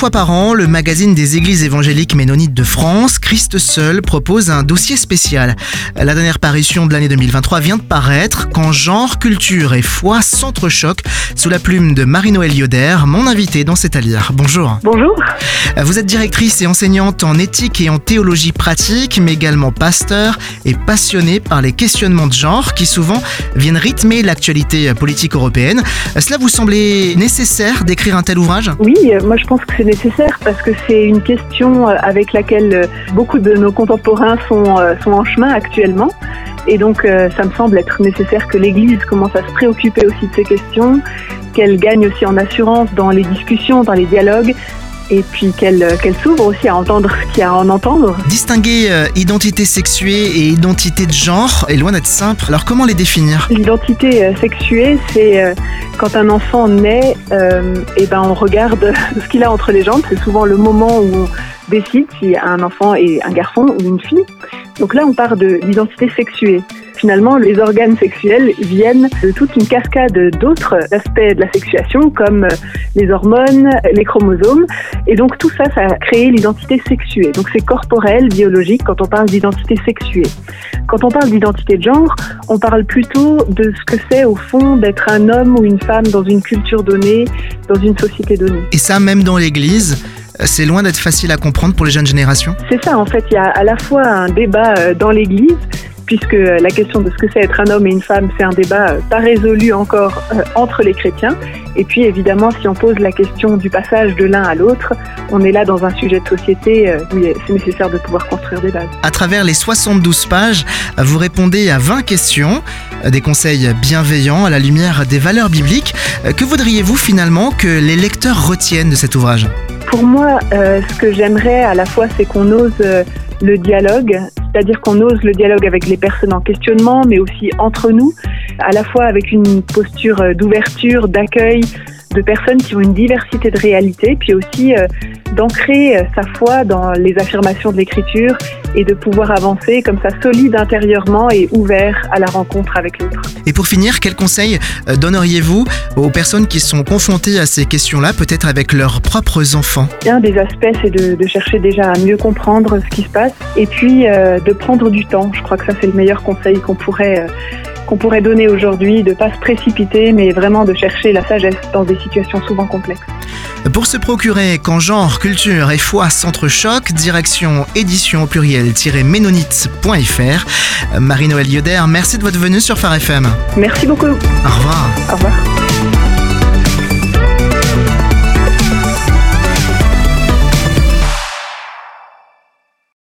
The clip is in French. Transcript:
fois par an, le magazine des églises évangéliques ménonites de France, Christ seul, propose un dossier spécial. La dernière parution de l'année 2023 vient de paraître quand genre, culture et foi s'entrechoquent sous la plume de Marie-Noël Yoder, mon invité dans cet lire. Bonjour. Bonjour. Vous êtes directrice et enseignante en éthique et en théologie pratique, mais également pasteur et passionnée par les questionnements de genre qui souvent viennent rythmer l'actualité politique européenne. Cela vous semblait nécessaire d'écrire un tel ouvrage? Oui, moi je pense que c'est parce que c'est une question euh, avec laquelle euh, beaucoup de nos contemporains euh, sont en chemin actuellement. Et donc ça me semble être nécessaire que l'Église commence à se préoccuper aussi de ces questions, qu'elle gagne aussi en assurance dans les discussions, dans les dialogues, et puis qu'elle qu'elle s'ouvre aussi à entendre ce qu'il y a à en entendre. Distinguer euh, identité sexuée et identité de genre est loin d'être simple. Alors comment les définir? L'identité euh, sexuée, c'est euh, quand un enfant naît, et ben on regarde ce qu'il a entre les jambes. C'est souvent le moment où on décide si un enfant est un garçon ou une fille. Donc là, on part de l'identité sexuée. Finalement, les organes sexuels viennent de toute une cascade d'autres aspects de la sexuation, comme les hormones, les chromosomes. Et donc tout ça, ça a créé l'identité sexuée. Donc c'est corporel, biologique, quand on parle d'identité sexuée. Quand on parle d'identité de genre, on parle plutôt de ce que c'est au fond d'être un homme ou une femme dans une culture donnée, dans une société donnée. Et ça, même dans l'Église c'est loin d'être facile à comprendre pour les jeunes générations? C'est ça, en fait, il y a à la fois un débat euh, dans l'Église, puisque la question de ce que c'est être un homme et une femme, c'est un débat euh, pas résolu encore euh, entre les chrétiens. Et puis évidemment, si on pose la question du passage de l'un à l'autre, on est là dans un sujet de société où c'est nécessaire de pouvoir construire des bases. À travers les 72 pages, vous répondez à 20 questions, des conseils bienveillants à la lumière des valeurs bibliques. Que voudriez-vous finalement que les lecteurs retiennent de cet ouvrage? Pour moi, euh, ce que j'aimerais à la fois, c'est qu'on ose euh, le dialogue, c'est-à-dire qu'on ose le dialogue avec les personnes en questionnement, mais aussi entre nous, à la fois avec une posture euh, d'ouverture, d'accueil, de personnes qui ont une diversité de réalités, puis aussi d'ancrer sa foi dans les affirmations de l'écriture et de pouvoir avancer comme ça solide intérieurement et ouvert à la rencontre avec l'autre. Et pour finir, quels conseils euh, donneriez-vous aux personnes qui sont confrontées à ces questions-là, peut-être avec leurs propres enfants? Un des aspects, c'est de, chercher déjà à mieux comprendre ce qui se passe et puis euh, de prendre du temps. Je crois que ça, c'est le meilleur conseil qu'on pourrait... Euh, qu'on pourrait donner aujourd'hui, de ne pas se précipiter, mais vraiment de chercher la sagesse dans des situations souvent complexes. Pour se procurer quand genre, culture et foi s'entrechoquent, direction édition au pluriel-ménonite.fr. Marie-Noël Yoder, merci de votre venue sur Phare FM. Merci beaucoup. Au revoir. Au revoir.